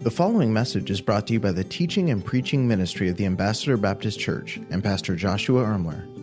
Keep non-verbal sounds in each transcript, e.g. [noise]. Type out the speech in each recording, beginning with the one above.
The following message is brought to you by the teaching and preaching ministry of the Ambassador Baptist Church and Pastor Joshua Ermler.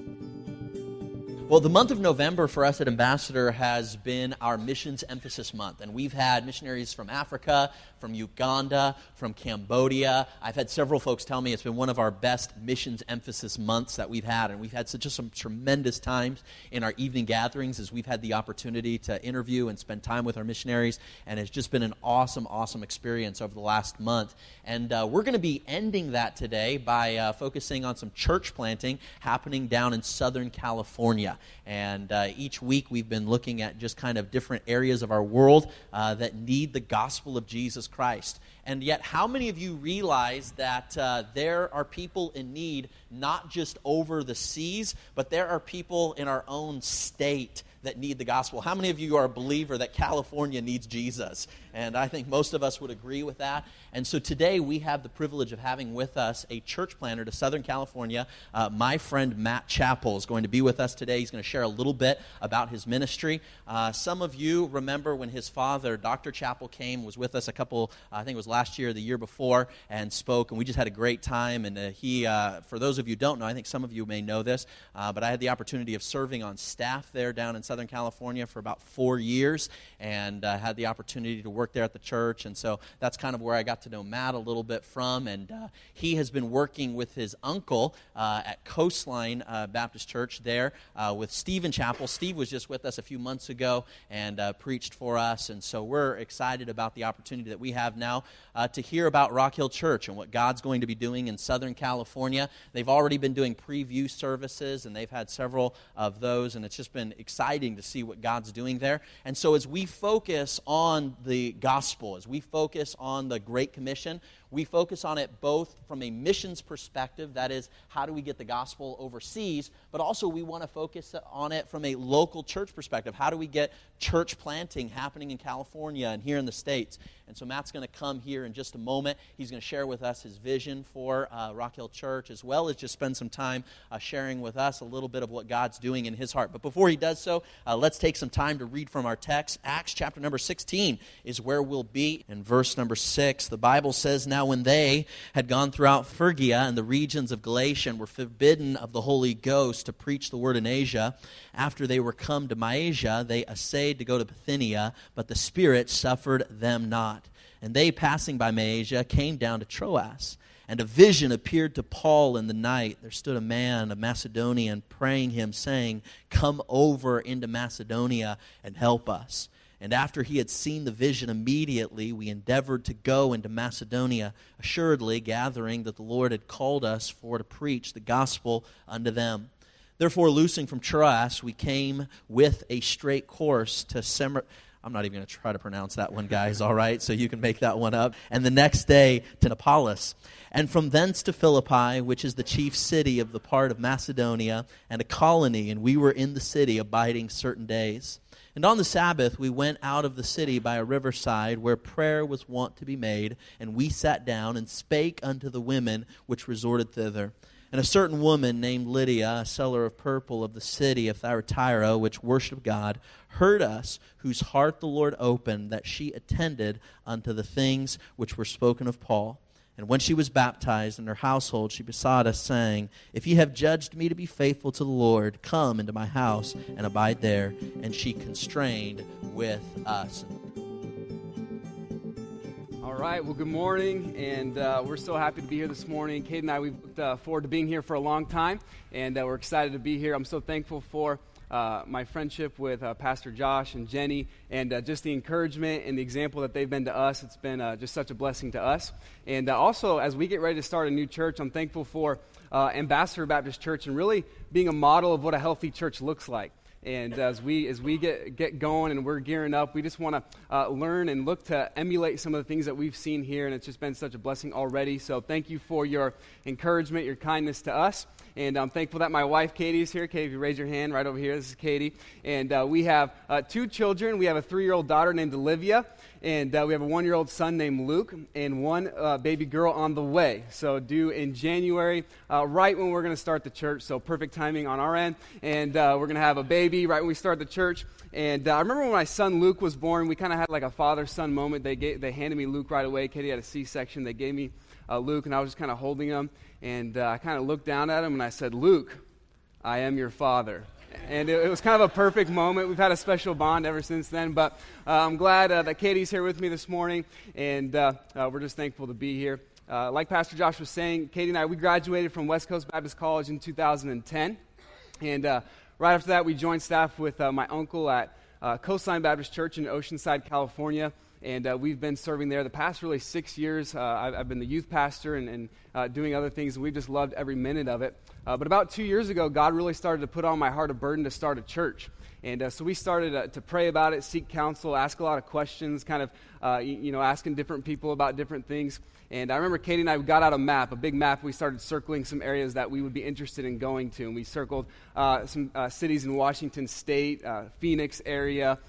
Well, the month of November for us at Ambassador has been our missions emphasis month. And we've had missionaries from Africa, from Uganda, from Cambodia. I've had several folks tell me it's been one of our best missions emphasis months that we've had. And we've had such just some tremendous times in our evening gatherings as we've had the opportunity to interview and spend time with our missionaries. And it's just been an awesome, awesome experience over the last month. And uh, we're going to be ending that today by uh, focusing on some church planting happening down in Southern California. And uh, each week we've been looking at just kind of different areas of our world uh, that need the gospel of Jesus Christ. And yet, how many of you realize that uh, there are people in need not just over the seas, but there are people in our own state that need the gospel. How many of you are a believer that California needs Jesus? And I think most of us would agree with that. And so today we have the privilege of having with us a church planter to Southern California. Uh, my friend Matt Chappell is going to be with us today. He's going to share a little bit about his ministry. Uh, some of you remember when his father, Dr. Chappell, came, was with us a couple, I think it was last year the year before, and spoke. And we just had a great time. And uh, he, uh, for those of you who don't know, I think some of you may know this, uh, but I had the opportunity of serving on staff there down in Southern Southern California for about four years and uh, had the opportunity to work there at the church. And so that's kind of where I got to know Matt a little bit from. And uh, he has been working with his uncle uh, at Coastline uh, Baptist Church there uh, with Stephen Chappell. Steve was just with us a few months ago and uh, preached for us. And so we're excited about the opportunity that we have now to hear about Rock Hill Church and what God's going to be doing in Southern California. They've already been doing preview services, and they've had several of those, and it's just been exciting to see what God's doing there. And so, as we focus on the gospel, as we focus on the Great Commission, we focus on it both from a missions perspective, that is, how do we get the gospel overseas, but also we want to focus on it from a local church perspective. How do we get church planting happening in California and here in the States? And so Matt's going to come here in just a moment. He's going to share with us his vision for uh, Rock Hill Church, as well as just spend some time uh, sharing with us a little bit of what God's doing in his heart. But before he does so, uh, let's take some time to read from our text. Acts chapter number 16 is where we'll be. In verse number 6, the Bible says, Now when they had gone throughout Phrygia and the regions of Galatia and were forbidden of the Holy Ghost to preach the word in Asia, after they were come to Mysia, they essayed to go to Bithynia, but the Spirit suffered them not. And they, passing by Mysia, came down to Troas. And a vision appeared to Paul in the night. There stood a man, a Macedonian, praying him, saying, Come over into Macedonia and help us. And after he had seen the vision, immediately we endeavored to go into Macedonia, assuredly gathering that the Lord had called us for to preach the gospel unto them. Therefore, loosing from Troas, we came with a straight course to Sem- I'm not even going to try to pronounce that one, guys, all right? So you can make that one up. And the next day to Neapolis. And from thence to Philippi, which is the chief city of the part of Macedonia, and a colony, and we were in the city abiding certain days. And on the Sabbath, we went out of the city by a riverside where prayer was wont to be made, and we sat down and spake unto the women which resorted thither. And a certain woman named Lydia, a seller of purple of the city of Thyatira, which worshipped God, heard us, whose heart the Lord opened, that she attended unto the things which were spoken of Paul. And when she was baptized in her household, she besought us, saying, If ye have judged me to be faithful to the Lord, come into my house and abide there. And she constrained with us. All right, well, good morning, and uh, we're so happy to be here this morning. Kate and I, we've looked uh, forward to being here for a long time, and uh, we're excited to be here. I'm so thankful for uh, my friendship with uh, Pastor Josh and Jenny, and uh, just the encouragement and the example that they've been to us. It's been uh, just such a blessing to us. And uh, also, as we get ready to start a new church, I'm thankful for uh, Ambassador Baptist Church and really being a model of what a healthy church looks like. And as we as we get get going and we're gearing up, we just want to uh, learn and look to emulate some of the things that we've seen here, and it's just been such a blessing already. So thank you for your encouragement, your kindness to us. And I'm thankful that my wife, Katie, is here. Katie, if you raise your hand right over here, this is Katie. And uh, we have uh, two children. We have a three year old daughter named Olivia, and uh, we have a one year old son named Luke, and one uh, baby girl on the way. So, due in January, uh, right when we're going to start the church. So, perfect timing on our end. And we're going to have a baby right when we start the church. And I remember when my son Luke was born, we kind of had like a father son moment. They, gave, they handed me Luke right away. Katie had a C section. They gave me uh, Luke, and I was just kind of holding him. And I kind of looked down at him and I said, Luke, I am your father and it, it, was kind of a perfect moment. We've had a special bond ever since then, but uh, I'm glad uh, that Katie's here with me this morning, and uh, uh we're just thankful to be here. Uh, like Pastor Josh was saying, Katie and I, we graduated from West Coast Baptist College in 2010, and uh, right after that, we joined staff with my uncle at Coastline Baptist Church in Oceanside, California and uh, we've been serving there the past really six years. Uh, I've, I've, been the youth pastor and, and uh, doing other things, and we've just loved every minute of it. Uh, but about two years ago, God really started to put on my heart a burden to start a church. And uh, so we started uh, to pray about it, seek counsel, ask a lot of questions, kind of, you, know, asking different people about different things. And I remember Katie and I got out a map, a big map. We started circling some areas that we would be interested in going to. And we circled some cities in Washington State, Phoenix area,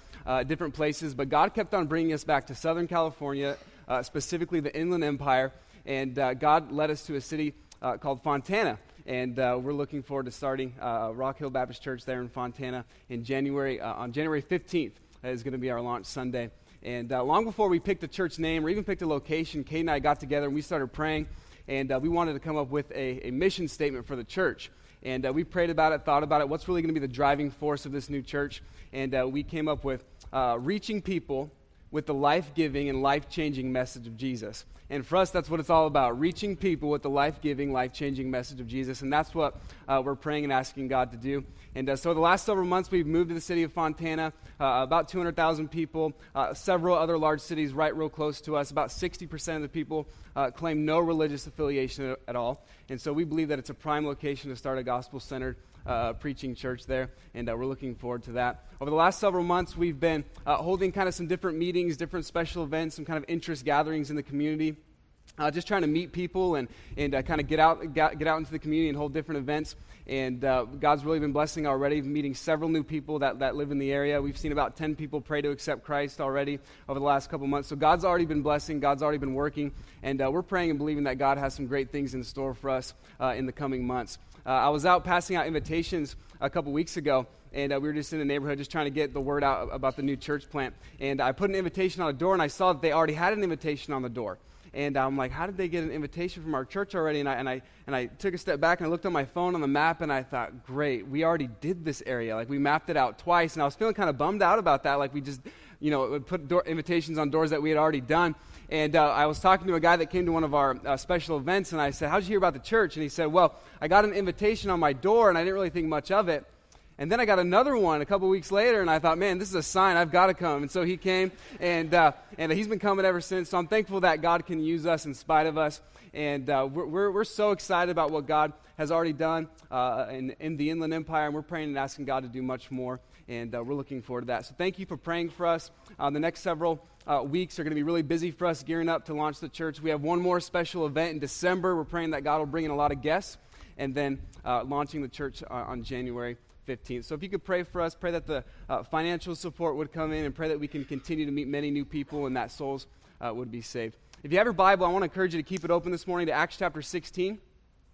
different places. But God kept on bringing us back to Southern California, specifically the Inland Empire. And God led us to a city called Fontana and uh, we're looking forward to starting uh, Rock Hill Baptist Church there in Fontana in January. Uh, on January 15th is going to be our launch Sunday. And uh, long before we picked a church name or even picked a location, Kate and I got together and we started praying, and uh, we wanted to come up with a, a, mission statement for the church. And uh, we prayed about it, thought about it, what's really going to be the driving force of this new church. And we came up with Uh, reaching people with the life giving and life changing message of Jesus. And for us, that's what it's all about reaching people with the life giving, life changing message of Jesus. And that's what uh, we're praying and asking God to do. And uh, so, the last several months, we've moved to the city of Fontana, uh, about 200,000 people, uh, several other large cities right real close to us. About 60% of the people uh, claim no religious affiliation at all. And so, we believe that it's a prime location to start a gospel centered uh, preaching church there, and uh, we're looking forward to that. Over the last several months, we've been uh, holding kind of some different meetings, different special events, some kind of interest gatherings in the community. Uh, just trying to meet people and, and uh, kind of get out, get, get, out into the community and hold different events. And uh, God's really been blessing already, meeting several new people that, that live in the area. We've seen about 10 people pray to accept Christ already over the last couple months. So God's already been blessing, God's already been working. And uh, we're praying and believing that God has some great things in store for us uh, in the coming months. Uh, I was out passing out invitations a couple weeks ago, and uh, we were just in the neighborhood just trying to get the word out about the new church plant. And I put an invitation on the door, and I saw that they already had an invitation on the door. And I'm like, how did they get an invitation from our church already? And I, and, I, and I took a step back and I looked on my phone on the map and I thought, great, we already did this area. Like, we mapped it out twice. And I was feeling kind of bummed out about that. Like, we just, you know, put door, invitations on doors that we had already done. And uh, I was talking to a guy that came to one of our uh, special events, and I said, How'd you hear about the church? And he said, Well, I got an invitation on my door, and I didn't really think much of it. And then I got another one a couple weeks later, and I thought, man, this is a sign. I've got to come. And so he came, and, uh, and he's been coming ever since. So I'm thankful that God can use us in spite of us. And uh, we're, we're, we're, so excited about what God has already done uh, in, in the Inland Empire, and we're praying and asking God to do much more. And uh, we're looking forward to that. So thank you for praying for us. Uh, the next several uh, weeks are going to be really busy for us gearing up to launch the church. We have one more special event in December. We're praying that God will bring in a lot of guests and then launching the church on January 15th. So if you could pray for us, pray that the uh, financial support would come in and pray that we can continue to meet many new people and that souls uh, would be saved. If you have your Bible, I want to encourage you to keep it open this morning to Acts chapter 16.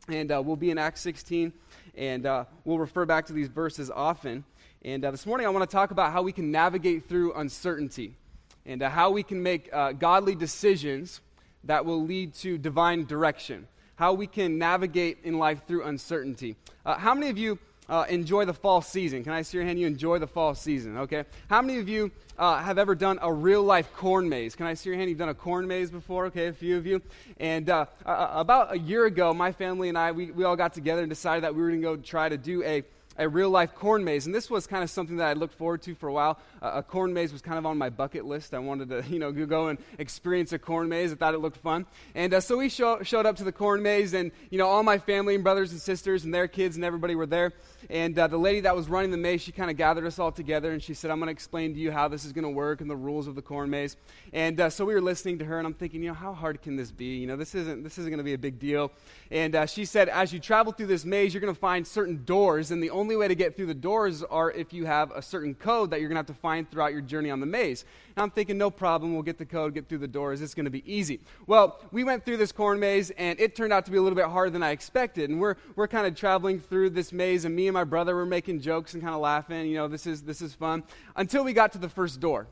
And uh, we'll be in Acts 16, and we'll refer back to these verses often. And this morning, I want to talk about how we can navigate through uncertainty and uh, how we can make uh, godly decisions that will lead to divine direction, how we can navigate in life through uncertainty. Uh, how many of you uh, enjoy the fall season? Can I see your hand? You enjoy the fall season, okay? How many of you uh, have ever done a real life corn maze? Can I see your hand? You've done a corn maze before, okay? A few of you. And uh, about a year ago, my family and I, we, we all got together and decided that we were going to go try to do a a real life corn maze. And this was kind of something that I looked forward to for a while. A corn maze was kind of on my bucket list. I wanted to, [laughs] you know, go and experience a corn maze. I thought it looked fun. And uh, so we show, showed up to the corn maze, and, you know, all my family and brothers and sisters and their kids and everybody were there. And uh, the lady that was running the maze, she kind of gathered us all together, and she said, I'm going to explain to you how this is going to work and the rules of the corn maze. And uh, so we were listening to her, and I'm thinking, you know, how hard can this be? You know, this isn't, this isn't going to be a big deal. And uh, she said, as you travel through this maze, you're going to find certain doors, and the only way to get through the doors are if you have a certain code that you're going to have to find throughout your journey on the maze. And I'm thinking, no problem, we'll get the code, get through the doors, it's going to be easy. Well, we went through this corn maze, and it turned out to be a little bit harder than I expected. And we're, we're kind of traveling through this maze, and me and my brother were making jokes and kind of laughing, you know, this is, this is fun, until we got to the first door.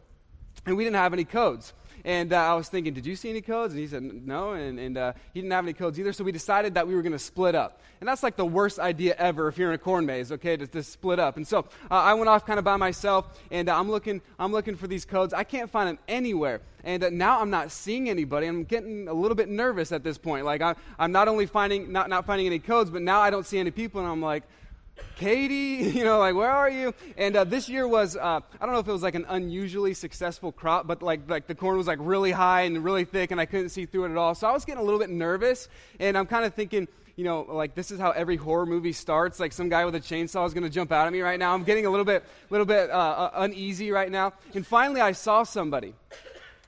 And we didn't have any codes. And uh, I was thinking, did you see any codes? And he said, no. And, and uh, he didn't have any codes either. So we decided that we were going to split up. And that's like the worst idea ever if you're in a corn maze, okay, to, to split up. And so uh, I went off kind of by myself, and uh, I'm, looking, I'm looking for these codes. I can't find them anywhere. And uh, now I'm not seeing anybody. I'm getting a little bit nervous at this point. Like, I, I'm not only finding, not, not finding any codes, but now I don't see any people, and I'm like, Katie, [laughs] you know, like, where are you? And uh, this year was, uh, I don't know if it was like an unusually successful crop, but like, like the corn was like really high and really thick, and I couldn't see through it at all. So I was getting a little bit nervous, and I'm kind of thinking, you know, like this is how every horror movie starts. Like some guy with a chainsaw is going to jump out at me right now. I'm getting a little bit, little bit uh, uh, uneasy right now. And finally, I saw somebody,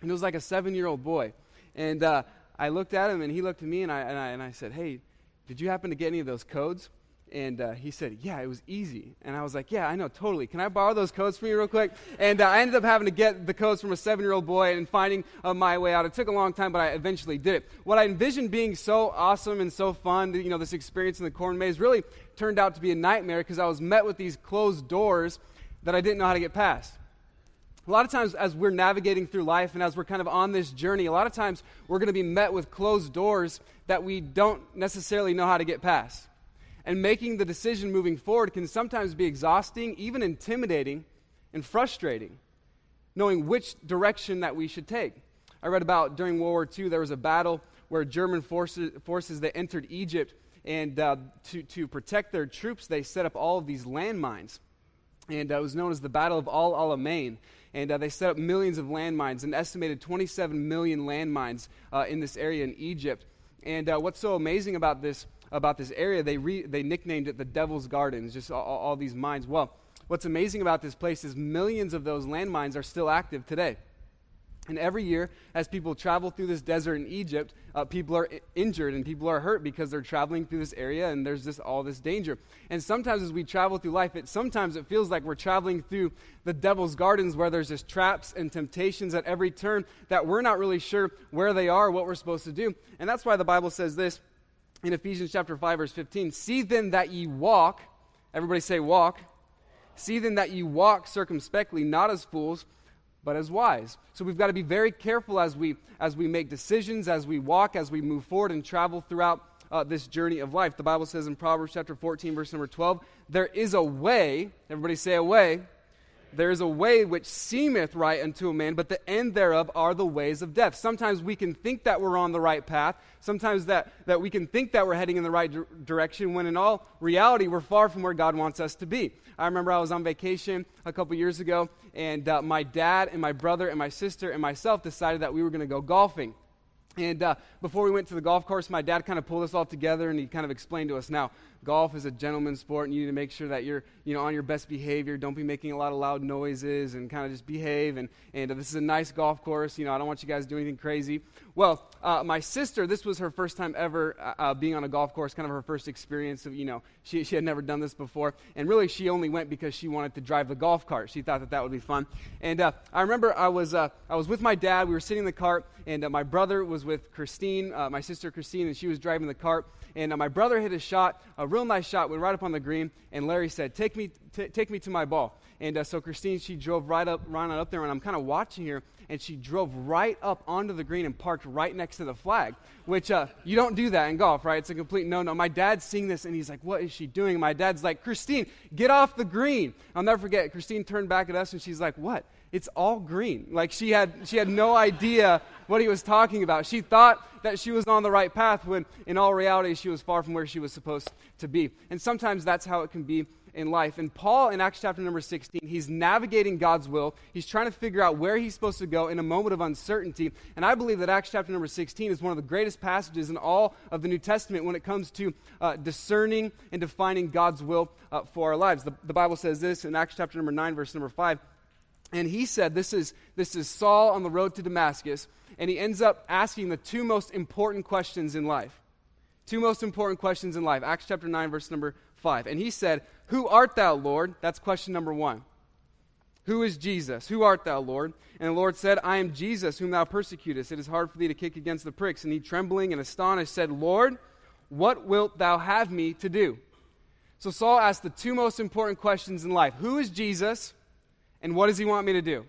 and it was like a seven-year-old boy, and uh, I looked at him, and he looked at me, and I, and I, and I said, "Hey, did you happen to get any of those codes?" And uh, he said, Yeah, it was easy. And I was like, Yeah, I know, totally. Can I borrow those codes from you real quick? And uh, I ended up having to get the codes from a seven year old boy and finding uh, my way out. It took a long time, but I eventually did it. What I envisioned being so awesome and so fun, you know, this experience in the corn maze really turned out to be a nightmare because I was met with these closed doors that I didn't know how to get past. A lot of times, as we're navigating through life and as we're kind of on this journey, a lot of times we're going to be met with closed doors that we don't necessarily know how to get past. And making the decision moving forward can sometimes be exhausting, even intimidating, and frustrating, knowing which direction that we should take. I read about during World War II, there was a battle where German forces, forces they entered Egypt, and uh, to, to protect their troops, they set up all of these landmines. And uh, it was known as the Battle of Al Alamein. And uh, they set up millions of landmines, an estimated 27 million landmines uh, in this area in Egypt. And uh, what's so amazing about this about this area, they, re, they nicknamed it the Devil's Gardens, just all, all these mines. Well, what's amazing about this place is millions of those landmines are still active today. And every year, as people travel through this desert in Egypt, uh, people are injured and people are hurt because they're traveling through this area and there's just all this danger. And sometimes as we travel through life, it sometimes it feels like we're traveling through the devil's gardens where there's just traps and temptations at every turn that we're not really sure where they are, what we're supposed to do. And that's why the Bible says this in Ephesians chapter 5 verse 15, see then that ye walk, everybody say walk. See then that ye walk circumspectly, not as fools, but as wise. So we've got to be very careful as we as we make decisions, as we walk, as we move forward and travel throughout uh, this journey of life. The Bible says in Proverbs chapter 14 verse number 12, there is a way, everybody say a way, there is a way which seemeth right unto a man, but the end thereof are the ways of death. Sometimes we can think that we're on the right path. Sometimes that, that we can think that we're heading in the right di- direction, when in all reality, we're far from where God wants us to be. I remember I was on vacation a couple years ago, and uh, my dad and my brother and my sister and myself decided that we were going to go golfing. And uh, before we went to the golf course, my dad kind of pulled us all together and he kind of explained to us now, golf is a gentleman's sport and you need to make sure that you're you know, on your best behavior. Don't be making a lot of loud noises and kind of just behave. And, and this is a nice golf course. You know, I don't want you guys to do anything crazy. Well, uh, my sister, this was her first time ever uh, uh, being on a golf course, kind of her first experience of, you know, she, she had never done this before. And really, she only went because she wanted to drive the golf cart. She thought that that would be fun. And uh, I remember I was, uh, I was with my dad. We were sitting in the cart, and my brother was with Christine, my sister Christine, and she was driving the cart. And my brother hit a shot, real nice shot, went right up on the green. And Larry said, Take me, t- take me to my ball. And uh, so Christine, she drove right up, right up there, and I'm kind of watching her, and she drove right up onto the green and parked right next to the flag, which uh, you don't do that in golf, right? It's a complete no-no. My dad's seeing this, and he's like, "What is she doing?" My dad's like, "Christine, get off the green." I'll never forget. Christine turned back at us, and she's like, "What?" It's all green. Like she had, she had no idea what he was talking about. She thought that she was on the right path when, in all reality, she was far from where she was supposed to be. And sometimes that's how it can be in life. And Paul, in Acts chapter number 16, he's navigating God's will. He's trying to figure out where he's supposed to go in a moment of uncertainty. And I believe that Acts chapter number 16 is one of the greatest passages in all of the New Testament when it comes to uh, discerning and defining God's will uh, for our lives. The, the Bible says this in Acts chapter number 9, verse number 5. And he said, this is, this is Saul on the road to Damascus, and he ends up asking the two most important questions in life. Two most important questions in life. Acts chapter 9, verse number 5. And he said, Who art thou, Lord? That's question number one. Who is Jesus? Who art thou, Lord? And the Lord said, I am Jesus, whom thou persecutest. It is hard for thee to kick against the pricks. And he, trembling and astonished, said, Lord, what wilt thou have me to do? So Saul asked the two most important questions in life Who is Jesus? And what does he want me to do?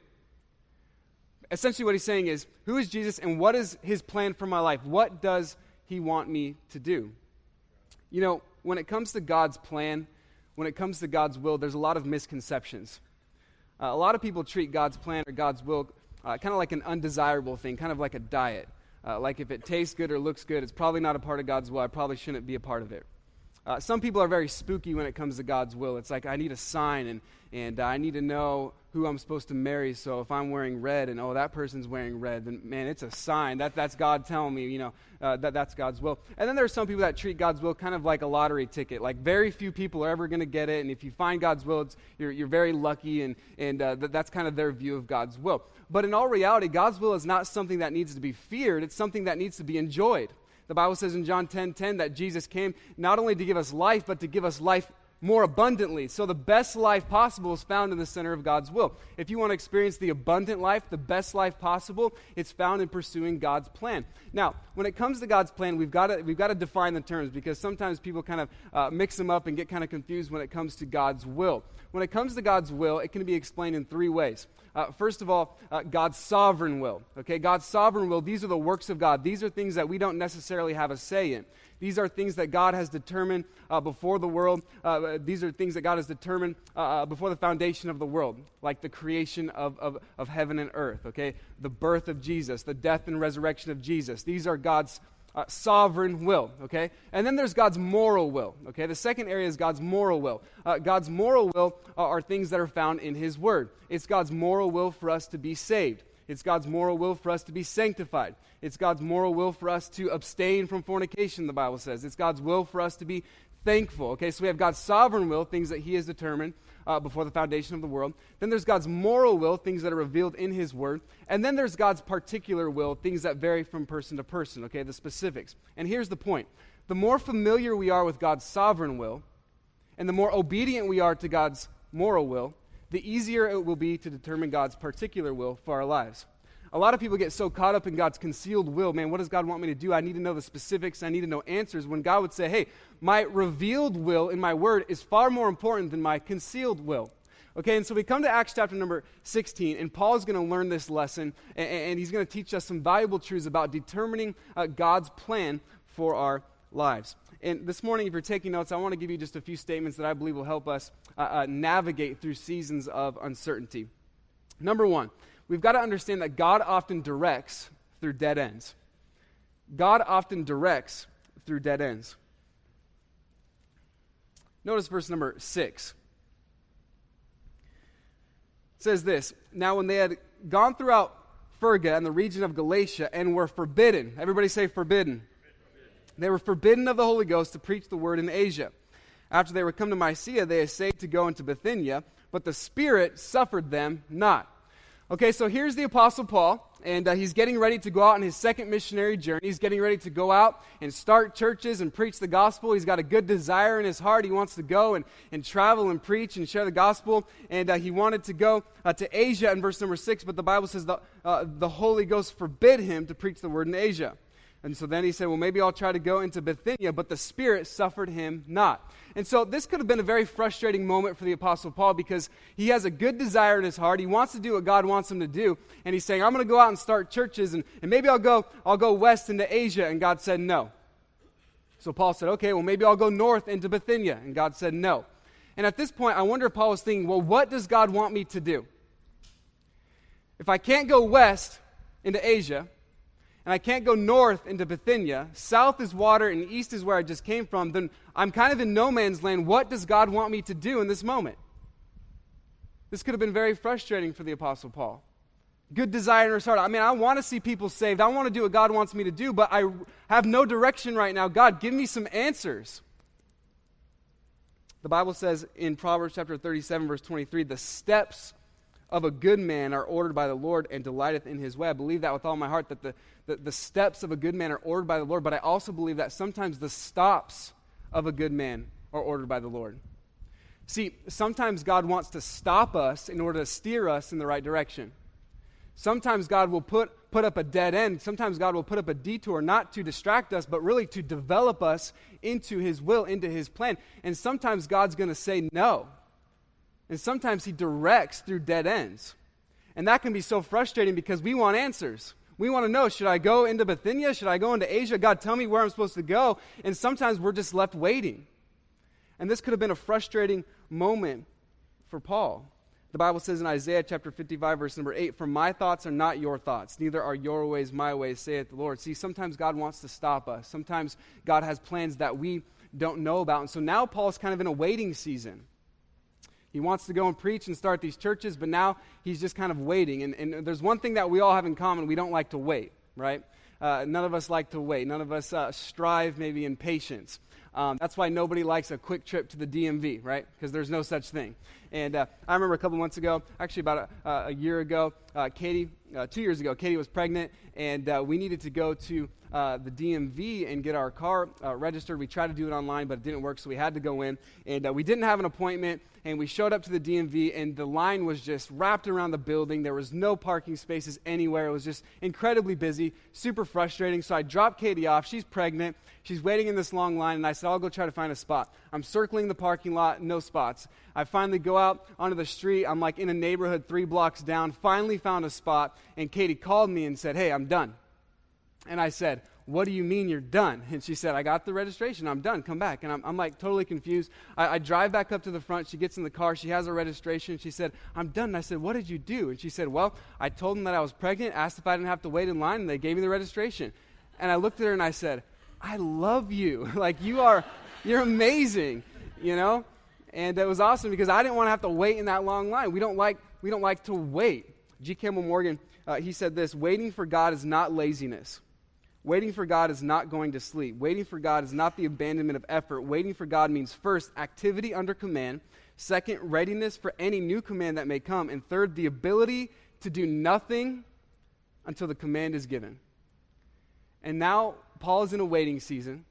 Essentially, what he's saying is, Who is Jesus and what is his plan for my life? What does he want me to do? You know, when it comes to God's plan, when it comes to God's will, there's a lot of misconceptions. Uh, a lot of people treat God's plan or God's will uh, kind of like an undesirable thing, kind of like a diet. Uh, like if it tastes good or looks good, it's probably not a part of God's will. I probably shouldn't be a part of it. Uh, some people are very spooky when it comes to God's will. It's like, I need a sign and, and I need to know who I'm supposed to marry. So if I'm wearing red and, oh, that person's wearing red, then, man, it's a sign. That, that's God telling me, you know, uh, that that's God's will. And then there are some people that treat God's will kind of like a lottery ticket. Like, very few people are ever going to get it. And if you find God's will, you're, you're very lucky. And, and uh, th- that's kind of their view of God's will. But in all reality, God's will is not something that needs to be feared, it's something that needs to be enjoyed. The Bible says in John 10 10 that Jesus came not only to give us life, but to give us life more abundantly. So, the best life possible is found in the center of God's will. If you want to experience the abundant life, the best life possible, it's found in pursuing God's plan. Now, when it comes to God's plan, we've got to, we've got to define the terms because sometimes people kind of uh, mix them up and get kind of confused when it comes to God's will. When it comes to God's will, it can be explained in three ways. Uh, first of all, uh, God's sovereign will. Okay, God's sovereign will, these are the works of God. These are things that we don't necessarily have a say in. These are things that God has determined uh, before the world. Uh, these are things that God has determined uh, uh, before the foundation of the world, like the creation of, of, of heaven and earth, okay? The birth of Jesus, the death and resurrection of Jesus. These are God's uh, sovereign will, okay? And then there's God's moral will, okay? The second area is God's moral will. Uh, God's moral will are, are things that are found in His Word. It's God's moral will for us to be saved. It's God's moral will for us to be sanctified. It's God's moral will for us to abstain from fornication, the Bible says. It's God's will for us to be thankful. Okay, so we have God's sovereign will, things that He has determined uh, before the foundation of the world. Then there's God's moral will, things that are revealed in His Word. And then there's God's particular will, things that vary from person to person, okay, the specifics. And here's the point the more familiar we are with God's sovereign will, and the more obedient we are to God's moral will, the easier it will be to determine God's particular will for our lives. A lot of people get so caught up in God's concealed will. Man, what does God want me to do? I need to know the specifics. I need to know answers. When God would say, hey, my revealed will in my word is far more important than my concealed will. Okay, and so we come to Acts chapter number 16, and Paul is going to learn this lesson, and, and he's going to teach us some valuable truths about determining uh, God's plan for our lives. And this morning, if you're taking notes, I want to give you just a few statements that I believe will help us uh, uh, navigate through seasons of uncertainty. Number one, we've got to understand that God often directs through dead ends. God often directs through dead ends. Notice verse number six. It says this Now, when they had gone throughout Phrygia and the region of Galatia and were forbidden, everybody say forbidden. They were forbidden of the Holy Ghost to preach the word in Asia. After they were come to Mysia, they essayed to go into Bithynia, but the Spirit suffered them not. Okay, so here's the Apostle Paul, and uh, he's getting ready to go out on his second missionary journey. He's getting ready to go out and start churches and preach the gospel. He's got a good desire in his heart. He wants to go and, and travel and preach and share the gospel. And uh, he wanted to go uh, to Asia in verse number six, but the Bible says the, uh, the Holy Ghost forbid him to preach the word in Asia. And so then he said, Well, maybe I'll try to go into Bithynia, but the Spirit suffered him not. And so this could have been a very frustrating moment for the Apostle Paul because he has a good desire in his heart. He wants to do what God wants him to do. And he's saying, I'm going to go out and start churches, and, and maybe I'll go, I'll go west into Asia. And God said, No. So Paul said, Okay, well, maybe I'll go north into Bithynia. And God said, No. And at this point, I wonder if Paul was thinking, Well, what does God want me to do? If I can't go west into Asia, and I can't go north into Bithynia, south is water, and east is where I just came from, then I'm kind of in no man's land. What does God want me to do in this moment? This could have been very frustrating for the Apostle Paul. Good desire in his heart. I mean, I want to see people saved. I want to do what God wants me to do, but I have no direction right now. God, give me some answers. The Bible says in Proverbs chapter 37, verse 23, the steps of a good man are ordered by the Lord and delighteth in his way. I believe that with all my heart, that the, the, the steps of a good man are ordered by the Lord, but I also believe that sometimes the stops of a good man are ordered by the Lord. See, sometimes God wants to stop us in order to steer us in the right direction. Sometimes God will put, put up a dead end. Sometimes God will put up a detour, not to distract us, but really to develop us into His will, into His plan. And sometimes God's going to say no. And sometimes He directs through dead ends. And that can be so frustrating because we want answers. We want to know should I go into Bithynia? Should I go into Asia? God, tell me where I'm supposed to go. And sometimes we're just left waiting. And this could have been a frustrating moment for Paul. The Bible says in Isaiah chapter 55, verse number 8, For my thoughts are not your thoughts, neither are your ways my ways, saith the Lord. See, sometimes God wants to stop us. Sometimes God has plans that we don't know about. And so now Paul's kind of in a waiting season. He wants to go and preach and start these churches, but now he's just kind of waiting. And, and there's one thing that we all have in common we don't like to wait, right? Uh, none of us like to wait. None of us uh, strive maybe in patience. Um, that's why nobody likes a quick trip to the DMV, right? Because there's no such thing. And uh, I remember a couple months ago, actually about a, uh, a year ago, uh, Katie, uh, two years ago, Katie was pregnant, and uh, we needed to go to uh, the DMV and get our car registered. We tried to do it online, but it didn't work, so we had to go in. And we didn't have an appointment, and we showed up to the DMV, and the line was just wrapped around the building. There was no parking spaces anywhere. It was just incredibly busy, super frustrating. So I dropped Katie off. She's pregnant. She's waiting in this long line, and I said, I'll go try to find a spot. I'm circling the parking lot, no spots. I finally go out onto the street. I'm like in a neighborhood three blocks down, finally found a spot, and Katie called me and said, Hey, I'm done. And I said, What do you mean you're done? And she said, I got the registration. I'm done. Come back. And I'm, I'm like totally confused. I, I, drive back up to the front. She gets in the car. She has her registration. She said, I'm done. And I said, What did you do? And she said, Well, I told them that I was pregnant, asked if I didn't have to wait in line, and they gave me the registration. And I looked at her and I said, I love you. [laughs] like, you are, you're amazing, you know? And it was awesome because I didn't want to have to wait in that long line. We don't like, we don't like to wait. G. Campbell Morgan, uh, he said this waiting for God is not laziness. Waiting for God is not going to sleep. Waiting for God is not the abandonment of effort. Waiting for God means first, activity under command. Second, readiness for any new command that may come. And third, the ability to do nothing until the command is given. And now Paul is in a waiting season.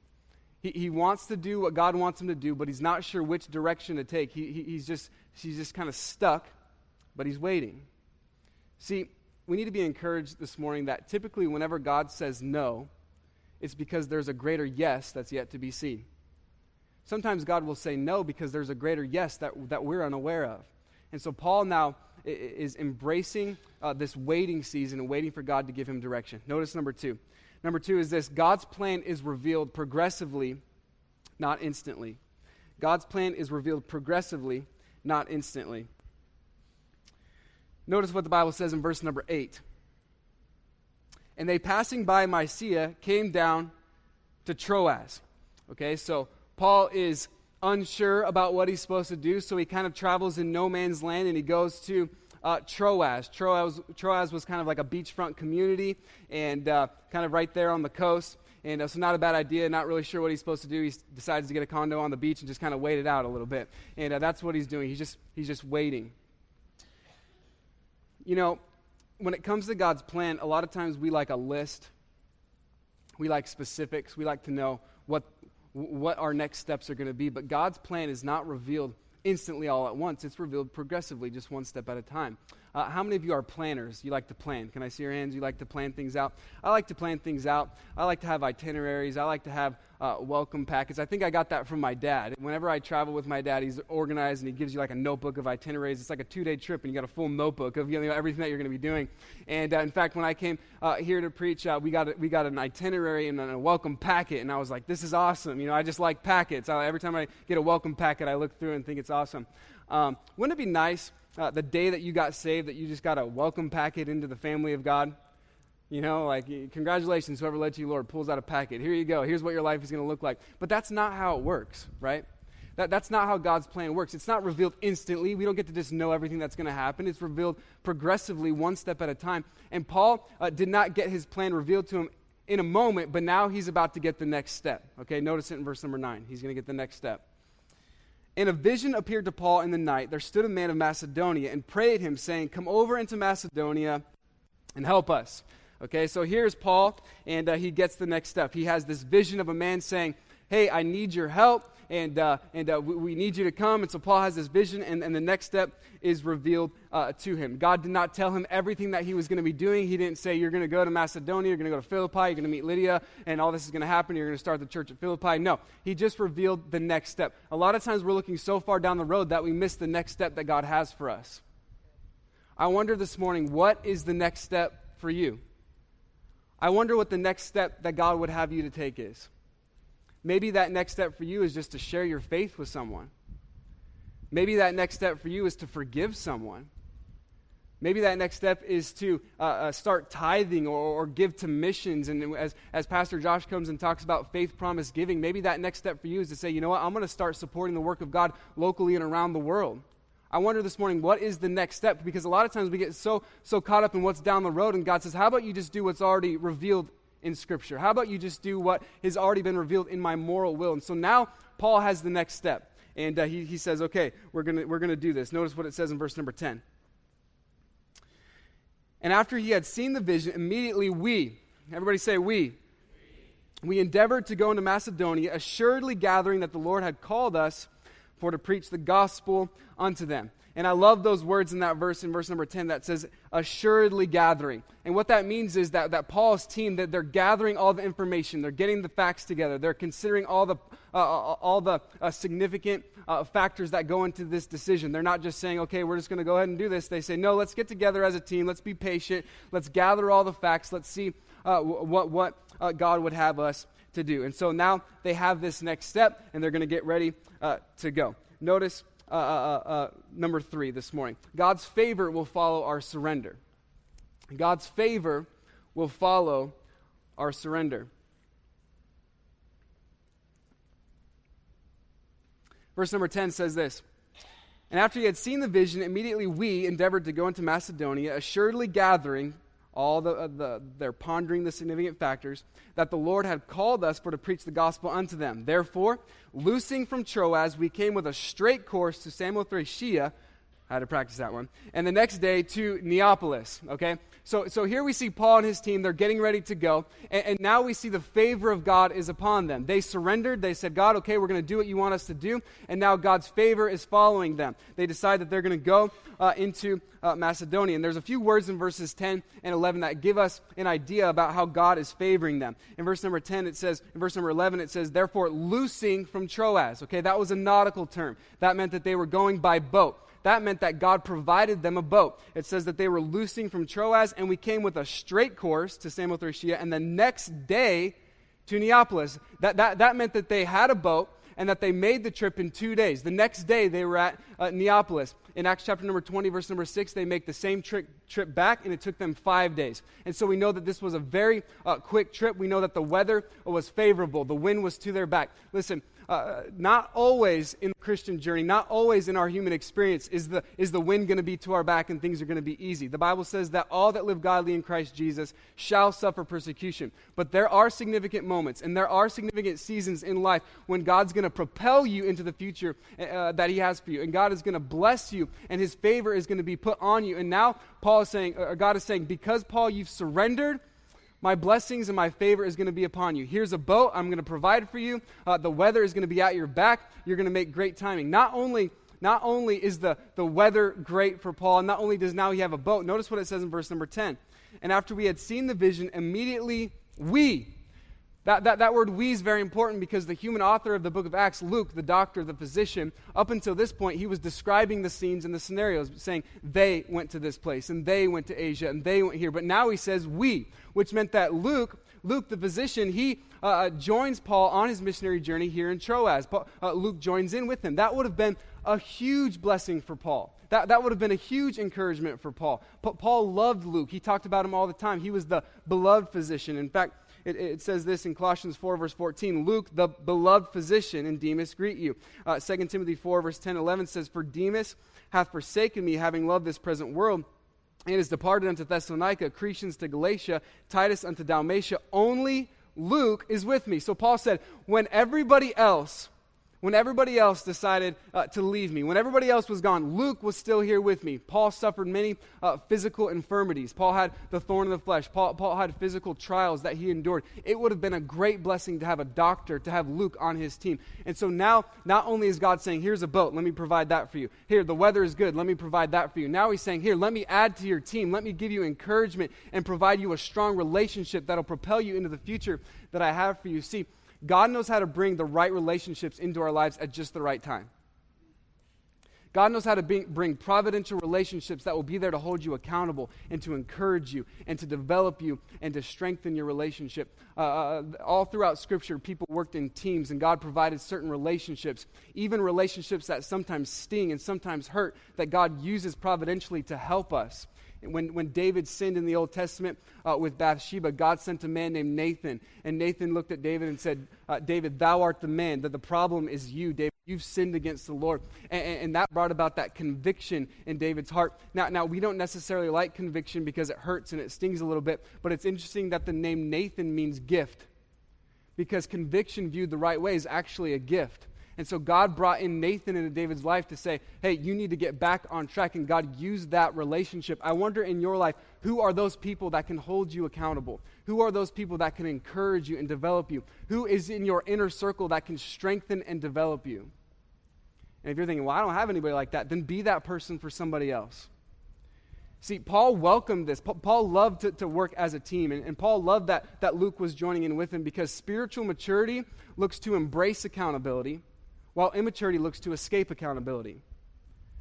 He, he wants to do what God wants him to do, but he's not sure which direction to take. He, he he's just, he's just kind of stuck, but he's waiting. See, we need to be encouraged this morning that typically, whenever God says no, it's because there's a greater yes that's yet to be seen. Sometimes God will say no because there's a greater yes that, that we're unaware of. And so Paul now is embracing uh, this waiting season and waiting for God to give him direction. Notice number two. Number two is this God's plan is revealed progressively, not instantly. God's plan is revealed progressively, not instantly. Notice what the Bible says in verse number 8. And they passing by Mysia came down to Troas. Okay, so Paul is unsure about what he's supposed to do, so he kind of travels in no man's land and he goes to uh, Troas. Troas. Troas was kind of like a beachfront community and uh, kind of right there on the coast. And uh, so, not a bad idea. Not really sure what he's supposed to do. He decides to get a condo on the beach and just kind of wait it out a little bit. And uh, that's what he's doing. He's just, he's just waiting. You know, when it comes to God's plan, a lot of times we like a list. We like specifics. We like to know what, what our next steps are going to be. But God's plan is not revealed instantly all at once, it's revealed progressively, just one step at a time. Uh, how many of you are planners? You like to plan? Can I see your hands? You like to plan things out? I like to plan things out. I like to have itineraries. I like to have uh, welcome packets. I think I got that from my dad. Whenever I travel with my dad, he's organized and he gives you like a notebook of itineraries. It's like a two day trip and you got a full notebook of you know, everything that you're going to be doing. And uh, in fact, when I came uh, here to preach, uh, we, got a, we got an itinerary and a welcome packet. And I was like, this is awesome. You know, I just like packets. I, every time I get a welcome packet, I look through and think it's awesome. Um, wouldn't it be nice uh, the day that you got saved that you just got a welcome packet into the family of God? You know, like, congratulations, whoever led you, Lord, pulls out a packet. Here you go. Here's what your life is going to look like. But that's not how it works, right? That, that's not how God's plan works. It's not revealed instantly. We don't get to just know everything that's going to happen. It's revealed progressively, one step at a time. And Paul uh, did not get his plan revealed to him in a moment, but now he's about to get the next step. Okay, notice it in verse number 9. He's going to get the next step. And a vision appeared to Paul in the night. There stood a man of Macedonia and prayed him, saying, Come over into Macedonia and help us. Okay, so here's Paul, and uh, he gets the next step. He has this vision of a man saying, Hey, I need your help and, uh, and uh, we, we, need you to come. And so Paul has this vision, and, and the next step is revealed uh, to him. God did not tell him everything that he was going to be doing. He didn't say, You're going to go to Macedonia, you're going to go to Philippi, you're going to meet Lydia, and all this is going to happen. You're going to start the church at Philippi. No, he just revealed the next step. A lot of times we're looking so far down the road that we miss the next step that God has for us. I wonder this morning, what is the next step for you? I wonder what the next step that God would have you to take is. Maybe that next step for you is just to share your faith with someone. Maybe that next step for you is to forgive someone. Maybe that next step is to uh, uh, start tithing or, or, give to missions. And as, as Pastor Josh comes and talks about faith promise giving, maybe that next step for you is to say, you know what, I'm going to start supporting the work of God locally and around the world. I wonder this morning, what is the next step? Because a lot of times we get so, so caught up in what's down the road, and God says, how about you just do what's already revealed in Scripture? How about you just do what has already been revealed in my moral will? And so now Paul has the next step. And uh, he, he says, okay, we're going we're gonna do this. Notice what it says in verse number 10. And after he had seen the vision, immediately we, everybody say we, we endeavored to go into Macedonia, assuredly gathering that the Lord had called us for to preach the gospel unto them. And I love those words in that verse, in verse number 10, that says, assuredly gathering. And what that means is that, that Paul's team, that they're gathering all the information, they're getting the facts together, they're considering all the, uh, uh all the uh, significant uh, factors that go into this decision. They're not just saying, okay, we're just going to go ahead and do this. They say, no, let's get together as a team, let's be patient, let's gather all the facts, let's see uh, what, what uh, God would have us to do. And so now they have this next step, and they're going to get ready to go. Notice uh, uh, uh, uh, number three this morning God's favor will follow our surrender. God's favor will follow our surrender. Verse number 10 says this And after he had seen the vision, immediately we endeavored to go into Macedonia, assuredly gathering all the, uh, the, they're pondering the significant factors that the Lord had called us for to preach the gospel unto them. Therefore, loosing from Troas, we came with a straight course to Samothracia. I had to practice that one. And the next day to Neapolis. Okay? So, so here we see Paul and his team. They're getting ready to go. And, and now we see the favor of God is upon them. They surrendered. They said, God, okay, we're going to do what you want us to do. And now God's favor is following them. They decide that they're going to go uh, into uh, Macedonia. And there's a few words in verses 10 and 11 that give us an idea about how God is favoring them. In verse number 10, it says, in verse number 11, it says, therefore, loosing from Troas. Okay, that was a nautical term. That meant that they were going by boat that meant that God provided them a boat. It says that they were loosing from Troas, and we came with a straight course to Samothracia, and the next day to Neapolis. That, that, that meant that they had a boat and that they made the trip in two days. The next day, they were at uh, Neapolis. In Acts chapter number 20, verse number 6, they make the same trip, trip back, and it took them five days. And so we know that this was a very uh, quick trip. We know that the weather was favorable, the wind was to their back. Listen, uh, not always in the Christian journey, not always in our human experience is the, is the wind going to be to our back and things are going to be easy. The Bible says that all that live godly in Christ Jesus shall suffer persecution. But there are significant moments and there are significant seasons in life when God's going to propel you into the future uh, that He has for you. And God is going to bless you and His favor is going to be put on you. And now Paul is saying, or God is saying, because Paul, you've surrendered my blessings and my favor is going to be upon you. Here's a boat. I'm going to provide for you. Uh, the weather is going to be at your back. You're going to make great timing. Not only, not only is the, the weather great for Paul, not only does now he have a boat, notice what it says in verse number 10. And after we had seen the vision, immediately we, that, that, that word we is very important because the human author of the book of Acts, Luke, the doctor, the physician, up until this point, he was describing the scenes and the scenarios, saying they went to this place and they went to Asia and they went here. But now he says we, which meant that Luke, Luke the physician, he uh, uh joins Paul on his missionary journey here in Troas. Paul, uh, Luke joins in with him. That would have been a huge blessing for Paul. That, that would have been a huge encouragement for Paul. Paul loved Luke. He talked about him all the time. He was the beloved physician. In fact, it, it, says this in Colossians 4, verse 14 Luke, the beloved physician, and Demas greet you. Uh, 2 Timothy 4, verse 10 11 says, For Demas hath forsaken me, having loved this present world, and is departed unto Thessalonica, Crescens to Galatia, Titus unto Dalmatia. Only Luke is with me. So Paul said, When everybody else when everybody else decided uh, to leave me, when everybody else was gone, Luke was still here with me. Paul suffered many uh, physical infirmities. Paul had the thorn in the flesh. Paul, Paul had physical trials that he endured. It would have been a great blessing to have a doctor, to have Luke on his team. And so now, not only is God saying, Here's a boat, let me provide that for you. Here, the weather is good, let me provide that for you. Now he's saying, Here, let me add to your team. Let me give you encouragement and provide you a strong relationship that'll propel you into the future that I have for you. See, God knows how to bring the right relationships into our lives at just the right time. God knows how to be, bring providential relationships that will be there to hold you accountable and to encourage you and to develop you and to strengthen your relationship. Uh, uh, all throughout Scripture, people worked in teams and God provided certain relationships, even relationships that sometimes sting and sometimes hurt, that God uses providentially to help us. When, when David sinned in the Old Testament uh, with Bathsheba, God sent a man named Nathan. And Nathan looked at David and said, uh, David, thou art the man. That the problem is you, David. You've sinned against the Lord. And, and, that brought about that conviction in David's heart. Now, now, we don't necessarily like conviction because it hurts and it stings a little bit. But it's interesting that the name Nathan means gift. Because conviction viewed the right way is actually a gift. And so God brought in Nathan into David's life to say, hey, you need to get back on track. And God used that relationship. I wonder in your life, who are those people that can hold you accountable? Who are those people that can encourage you and develop you? Who is in your inner circle that can strengthen and develop you? And if you're thinking, well, I don't have anybody like that, then be that person for somebody else. See, Paul welcomed this. Paul loved to, to work as a team. And, and Paul loved that, that Luke was joining in with him because spiritual maturity looks to embrace accountability while immaturity looks to escape accountability.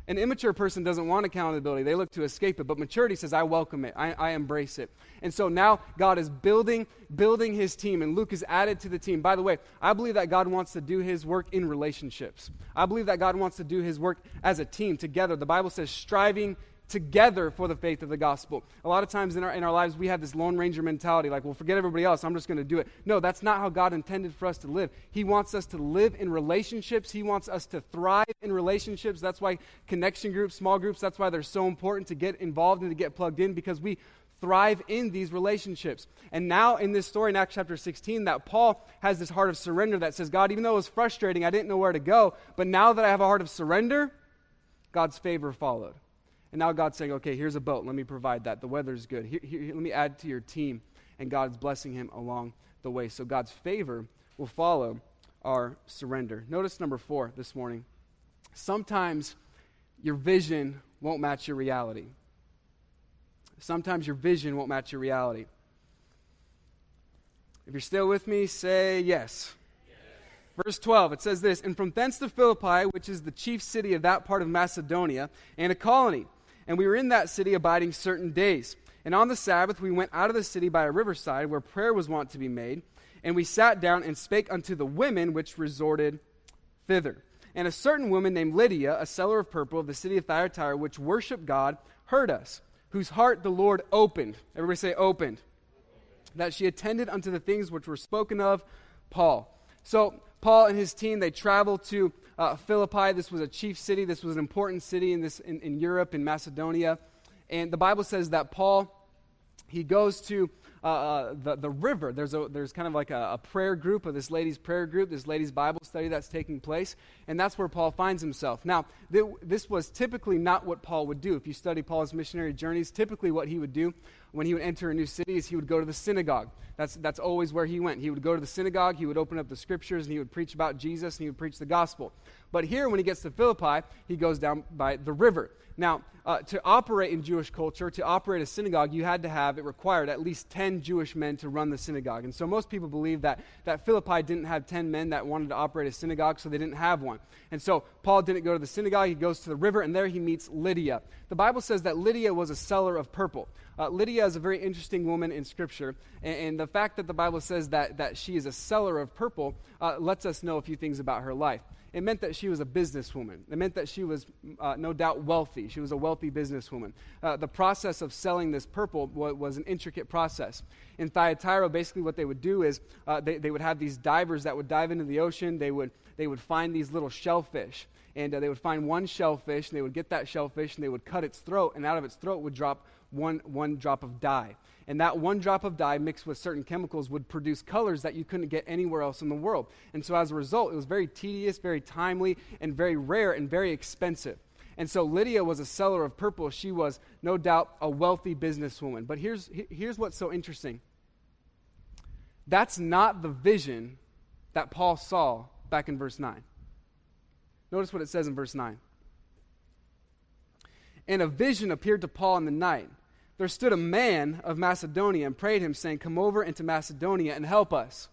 An immature person doesn't want accountability. They look to escape it. But maturity says, I welcome it. I, I, embrace it. And so now God is building, building his team, and Luke is added to the team. By the way, I believe that God wants to do his work in relationships. I believe that God wants to do his work as a team together. The Bible says, striving together for the faith of the gospel. A lot of times in our, in our lives, we have this Lone Ranger mentality like, well, forget everybody else, I'm just going to do it. No, that's not how God intended for us to live. He wants us to live in relationships, He wants us to thrive in relationships. That's why connection groups, small groups, that's why they're so important to get involved and to get plugged in because we thrive in these relationships. And now in this story in Acts chapter 16, that Paul has this heart of surrender that says, God, even though it was frustrating, I didn't know where to go, but now that I have a heart of surrender, God's favor followed. And now God's saying, okay, here's a boat. Let me provide that. The weather's good. Here, here, let me add to your team. And God's blessing him along the way. So God's favor will follow our surrender. Notice number four this morning. Sometimes your vision won't match your reality. Sometimes your vision won't match your reality. If you're still with me, say yes. Verse 12, it says this And from thence to Philippi, which is the chief city of that part of Macedonia, and a colony and we were in that city abiding certain days. And on the Sabbath we went out of the city by a riverside where prayer was wont to be made. And we sat down and spake unto the women which resorted thither. And a certain woman named Lydia, a seller of purple of the city of Thyatira, which worshipped God, heard us, whose heart the Lord opened. Everybody say, opened. That she attended unto the things which were spoken of Paul. So, Paul and his team, they traveled to uh, Philippi. This was a chief city. This was an important city in, this, in, in Europe, in Macedonia. And the Bible says that Paul, he goes to uh, uh, the, the river. There's, a, there's kind of like a, a, prayer group, of this lady's prayer group, this lady's Bible study that's taking place, and that's where Paul finds himself. Now, th- this was typically not what Paul would do. If you study Paul's missionary journeys, typically what he would do when he would enter a new city is he would go to the synagogue. That's, that's always where he went. He would go to the synagogue, he would open up the scriptures, and he would preach about Jesus, and he would preach the gospel. But here, when he gets to Philippi, he goes down by the river. Now, uh, to operate in Jewish culture, to operate a synagogue, you had to have, it required at least 10 Jewish men to run the synagogue. And so most people believe that, that Philippi didn't have 10 men that wanted to operate a synagogue, so they didn't have one. And so Paul didn't go to the synagogue, he goes to the river, and there he meets Lydia. The Bible says that Lydia was a seller of purple. Uh, Lydia is a very interesting woman in Scripture, and, and, the fact that the Bible says that, that she is a seller of purple uh, lets us know a few things about her life. It meant that she was a businesswoman. It meant that she was, uh, no doubt, wealthy. She was a wealthy businesswoman. Uh, the process of selling this purple was, was, an intricate process. In Thyatira, basically what they would do is uh, they, they would have these divers that would dive into the ocean. They would, they would find these little shellfish and uh, they would find one shellfish and they would get that shellfish and they would cut its throat and out of its throat would drop one, one drop of dye and that one drop of dye mixed with certain chemicals would produce colors that you couldn't get anywhere else in the world. And so as a result it was very tedious very timely and very rare and very expensive. And so lydia was a seller of purple. She was no doubt a wealthy businesswoman. But here's, here's what's so interesting. That's not the vision that paul saw back in verse 9 Notice what it says in verse 9. And a vision appeared to Paul in the night. There stood a man of Macedonia and prayed him, saying, Come over into Macedonia and help us.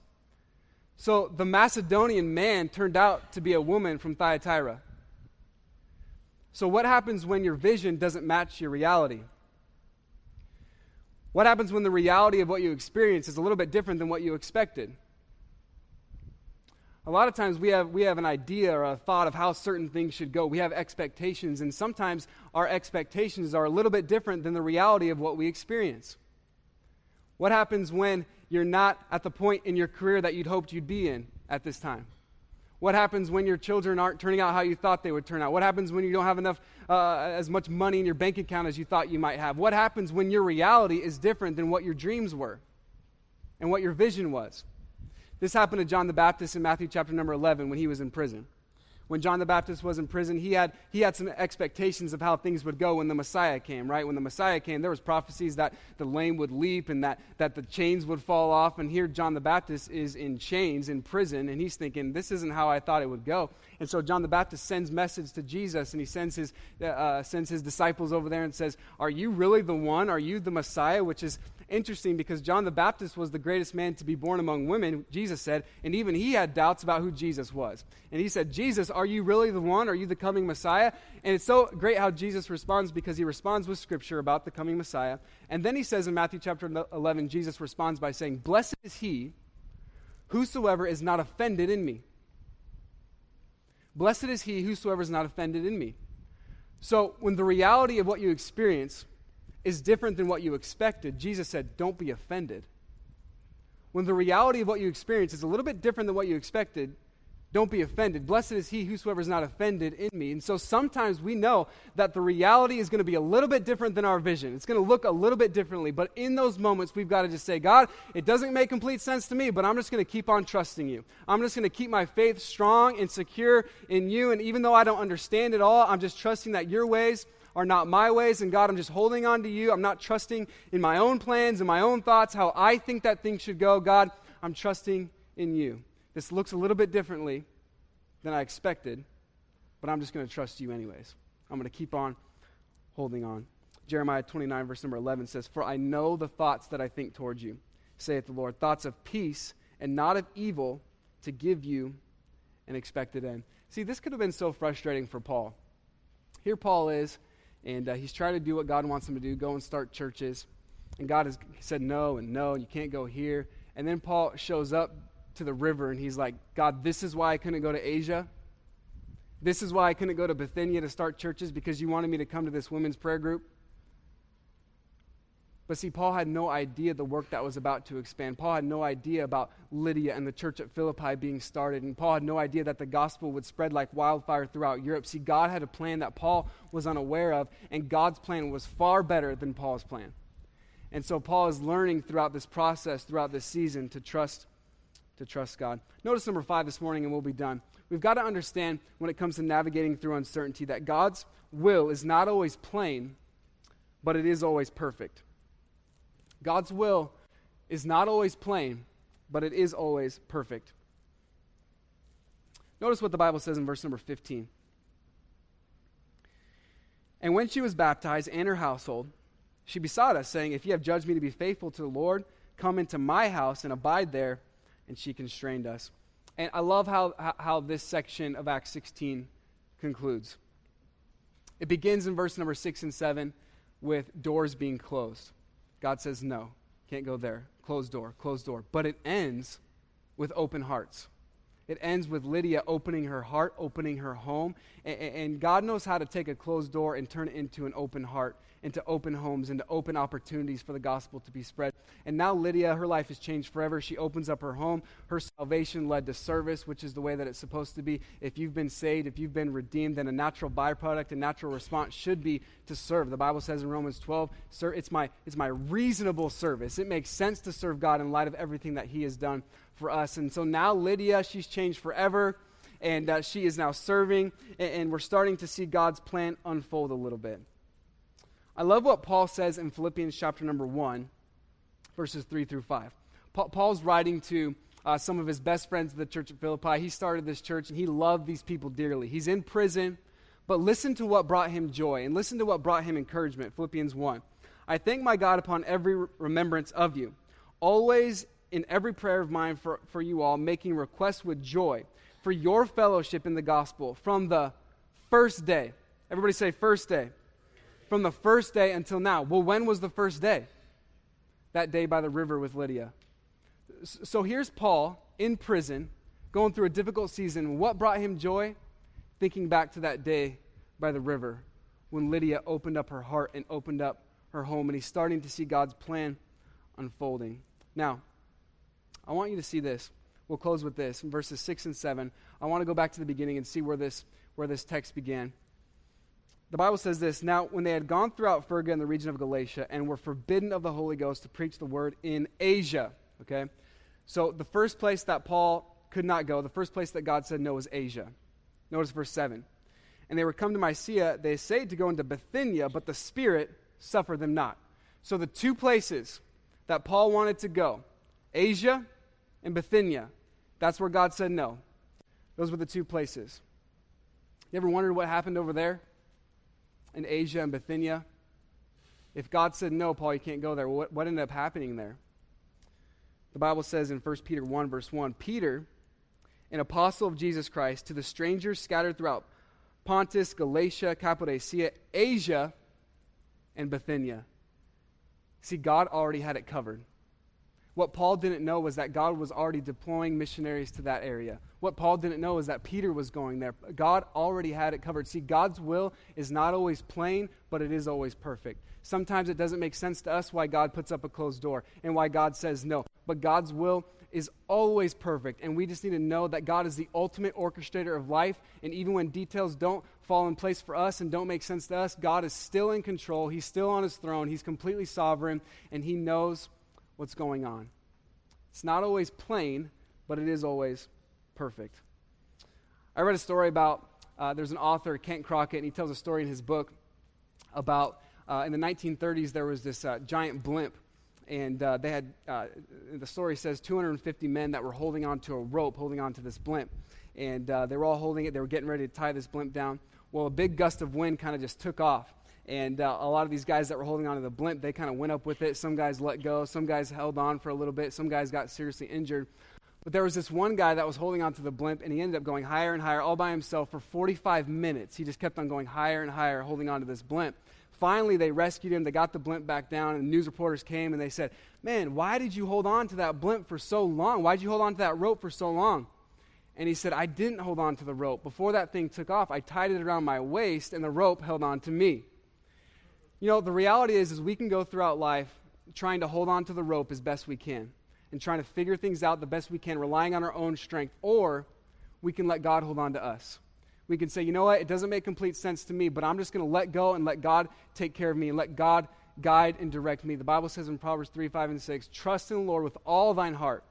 So the Macedonian man turned out to be a woman from Thyatira. So, what happens when your vision doesn't match your reality? What happens when the reality of what you experience is a little bit different than what you expected? A lot of times we have, we have an idea or a thought of how certain things should go. We have expectations, and sometimes our expectations are a little bit different than the reality of what we experience. What happens when you're not at the point in your career that you'd hoped you'd be in at this time? What happens when your children aren't turning out how you thought they would turn out? What happens when you don't have enough, uh, as much money in your bank account as you thought you might have? What happens when your reality is different than what your dreams were and what your vision was? This happened to John the Baptist in Matthew chapter number 11 when he was in prison. When John the Baptist was in prison, he had, he had some expectations of how things would go when the Messiah came, right? When the Messiah came, there was prophecies that the lame would leap and that, that the chains would fall off. And here John the Baptist is in chains, in prison, and he's thinking, this isn't how I thought it would go. And so John the Baptist sends message to Jesus, and he sends his, uh, sends his disciples over there and says, are you really the one? Are you the Messiah? Which is interesting because John the Baptist was the greatest man to be born among women, Jesus said, and even he had doubts about who Jesus was. And he said, Jesus, are you really the one? Are you the coming Messiah? And it's so great how Jesus responds because he responds with scripture about the coming Messiah. And then he says in Matthew chapter 11, Jesus responds by saying, Blessed is he whosoever is not offended in me. Blessed is he whosoever is not offended in me. So, when the reality of what you experience is different than what you expected, Jesus said, Don't be offended. When the reality of what you experience is a little bit different than what you expected, don't be offended. Blessed is he whosoever is not offended in me. And so sometimes we know that the reality is going to be a little bit different than our vision. It's going to look a little bit differently. But in those moments, we've got to just say, God, it doesn't make complete sense to me, but I'm just going to keep on trusting you. I'm just going to keep my faith strong and secure in you. And even though I don't understand it all, I'm just trusting that your ways are not my ways. And God, I'm just holding on to you. I'm not trusting in my own plans and my own thoughts, how I think that thing should go. God, I'm trusting in you. This looks a little bit differently than I expected, but I'm just going to trust you anyways. I'm going to keep on holding on. Jeremiah 29, verse number 11 says, For I know the thoughts that I think towards you, saith the Lord, thoughts of peace and not of evil to give you an expected end. See, this could have been so frustrating for Paul. Here Paul is and uh, he's trying to do what God wants him to do go and start churches. And God has said no and no, and you can't go here. And then Paul shows up to the river and he's like, God, this is why I couldn't go to Asia. This is why I couldn't go to Bithynia to start churches because you wanted me to come to this women's prayer group. But see, Paul had no idea the work that was about to expand. Paul had no idea about Lydia and the church at Philippi being started. And Paul had no idea that the gospel would spread like wildfire throughout Europe. See, God had a plan that Paul was unaware of, and God's plan was far better than Paul's plan. And so Paul is learning throughout this process, throughout this season, to trust to trust God. Notice number five this morning, and we'll be done. We've got to understand when it comes to navigating through uncertainty that God's will is not always plain, but it is always perfect. God's will is not always plain, but it is always perfect. Notice what the Bible says in verse number 15. And when she was baptized and her household, she besought us, saying, If you have judged me to be faithful to the Lord, come into my house and abide there. And she constrained us. And I love how, how this section of Acts 16 concludes. It begins in verse number 6 and 7 with doors being closed. God says, no, can't go there. Closed door, closed door. But it ends with open hearts. It ends with Lydia opening her heart, opening her home. And, God knows how to take a closed door and turn it into an open heart, into open homes, into open opportunities for the gospel to be spread. And now Lydia, her life has changed forever. She opens up her home. Her salvation led to service, which is the way that it's supposed to be. If you've been saved, if you've been redeemed, then a natural byproduct, a natural response should be to serve. The Bible says in Romans 12, Sir, it's my, it's my reasonable service. It makes sense to serve God in light of everything that He has done for us. And so now Lydia, she's changed forever, and uh, she is now serving, and, and we're starting to see God's plan unfold a little bit. I love what Paul says in Philippians chapter number 1, verses 3 through 5. Paul's writing to uh, some of his best friends of the church at Philippi. He started this church and he loved these people dearly. He's in prison, but listen to what brought him joy and listen to what brought him encouragement. Philippians 1. I thank my God upon every remembrance of you, always in every prayer of mine for, for you all, making requests with joy for your fellowship in the gospel from the first day. Everybody say, first day. From the first day until now. Well, when was the first day? That day by the river with Lydia. So here's Paul in prison, going through a difficult season. What brought him joy? Thinking back to that day by the river when Lydia opened up her heart and opened up her home, and he's starting to see God's plan unfolding. Now, I want you to see this. We'll close with this in verses 6 and 7. I want to go back to the beginning and see where this, where this text began. The Bible says this Now, when they had gone throughout Phrygia and the region of Galatia and were forbidden of the Holy Ghost to preach the word in Asia. Okay? So, the first place that Paul could not go, the first place that God said no was Asia. Notice verse 7. And they were come to Mysia. They essayed to go into Bithynia, but the Spirit suffered them not. So, the two places that Paul wanted to go, Asia and Bithynia. That's where God said no. Those were the two places. You ever wondered what happened over there in Asia and Bithynia? If God said no, Paul, you can't go there, what, what ended up happening there? The Bible says in 1 Peter 1, verse 1 Peter, an apostle of Jesus Christ, to the strangers scattered throughout Pontus, Galatia, Cappadocia, Asia, and Bithynia. See, God already had it covered. What Paul didn't know was that God was already deploying missionaries to that area. What Paul didn't know is that Peter was going there. God already had it covered. See, God's will is not always plain, but it is always perfect. Sometimes it doesn't make sense to us why God puts up a closed door and why God says no. But God's will is always perfect, and we just need to know that God is the ultimate orchestrator of life. And even when details don't fall in place for us and don't make sense to us, God is still in control. He's still on his throne. He's completely sovereign, and he knows what's going on. It's not always plain, but it is always perfect. I read a story about uh, there's an author, Kent Crockett, and he tells a story in his book about uh, in the 1930s there was this uh, giant blimp and uh, they had uh, the story says 250 men that were holding onto a rope holding onto this blimp and uh, they were all holding it they were getting ready to tie this blimp down well a big gust of wind kind of just took off and uh, a lot of these guys that were holding onto the blimp, they kind of went up with it. Some guys let go. Some guys held on for a little bit. Some guys got seriously injured. But there was this one guy that was holding onto the blimp, and he ended up going higher and higher all by himself for 45 minutes. He just kept on going higher and higher, holding onto this blimp. Finally, they rescued him. They got the blimp back down, and the news reporters came and they said, Man, why did you hold on to that blimp for so long? Why did you hold on to that rope for so long? And he said, I didn't hold on to the rope. Before that thing took off, I tied it around my waist, and the rope held on to me. You know, the reality is, is we can go throughout life trying to hold on to the rope as best we can and trying to figure things out the best we can, relying on our own strength, or we can let God hold on to us. We can say, you know what, it doesn't make complete sense to me, but I'm just going to let go and let God take care of me and let God guide and direct me. The Bible says in Proverbs 3, 5, and 6, Trust in the Lord with all thine heart.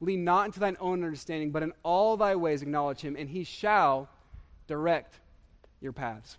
Lean not into thine own understanding, but in all thy ways acknowledge him, and he shall direct your paths.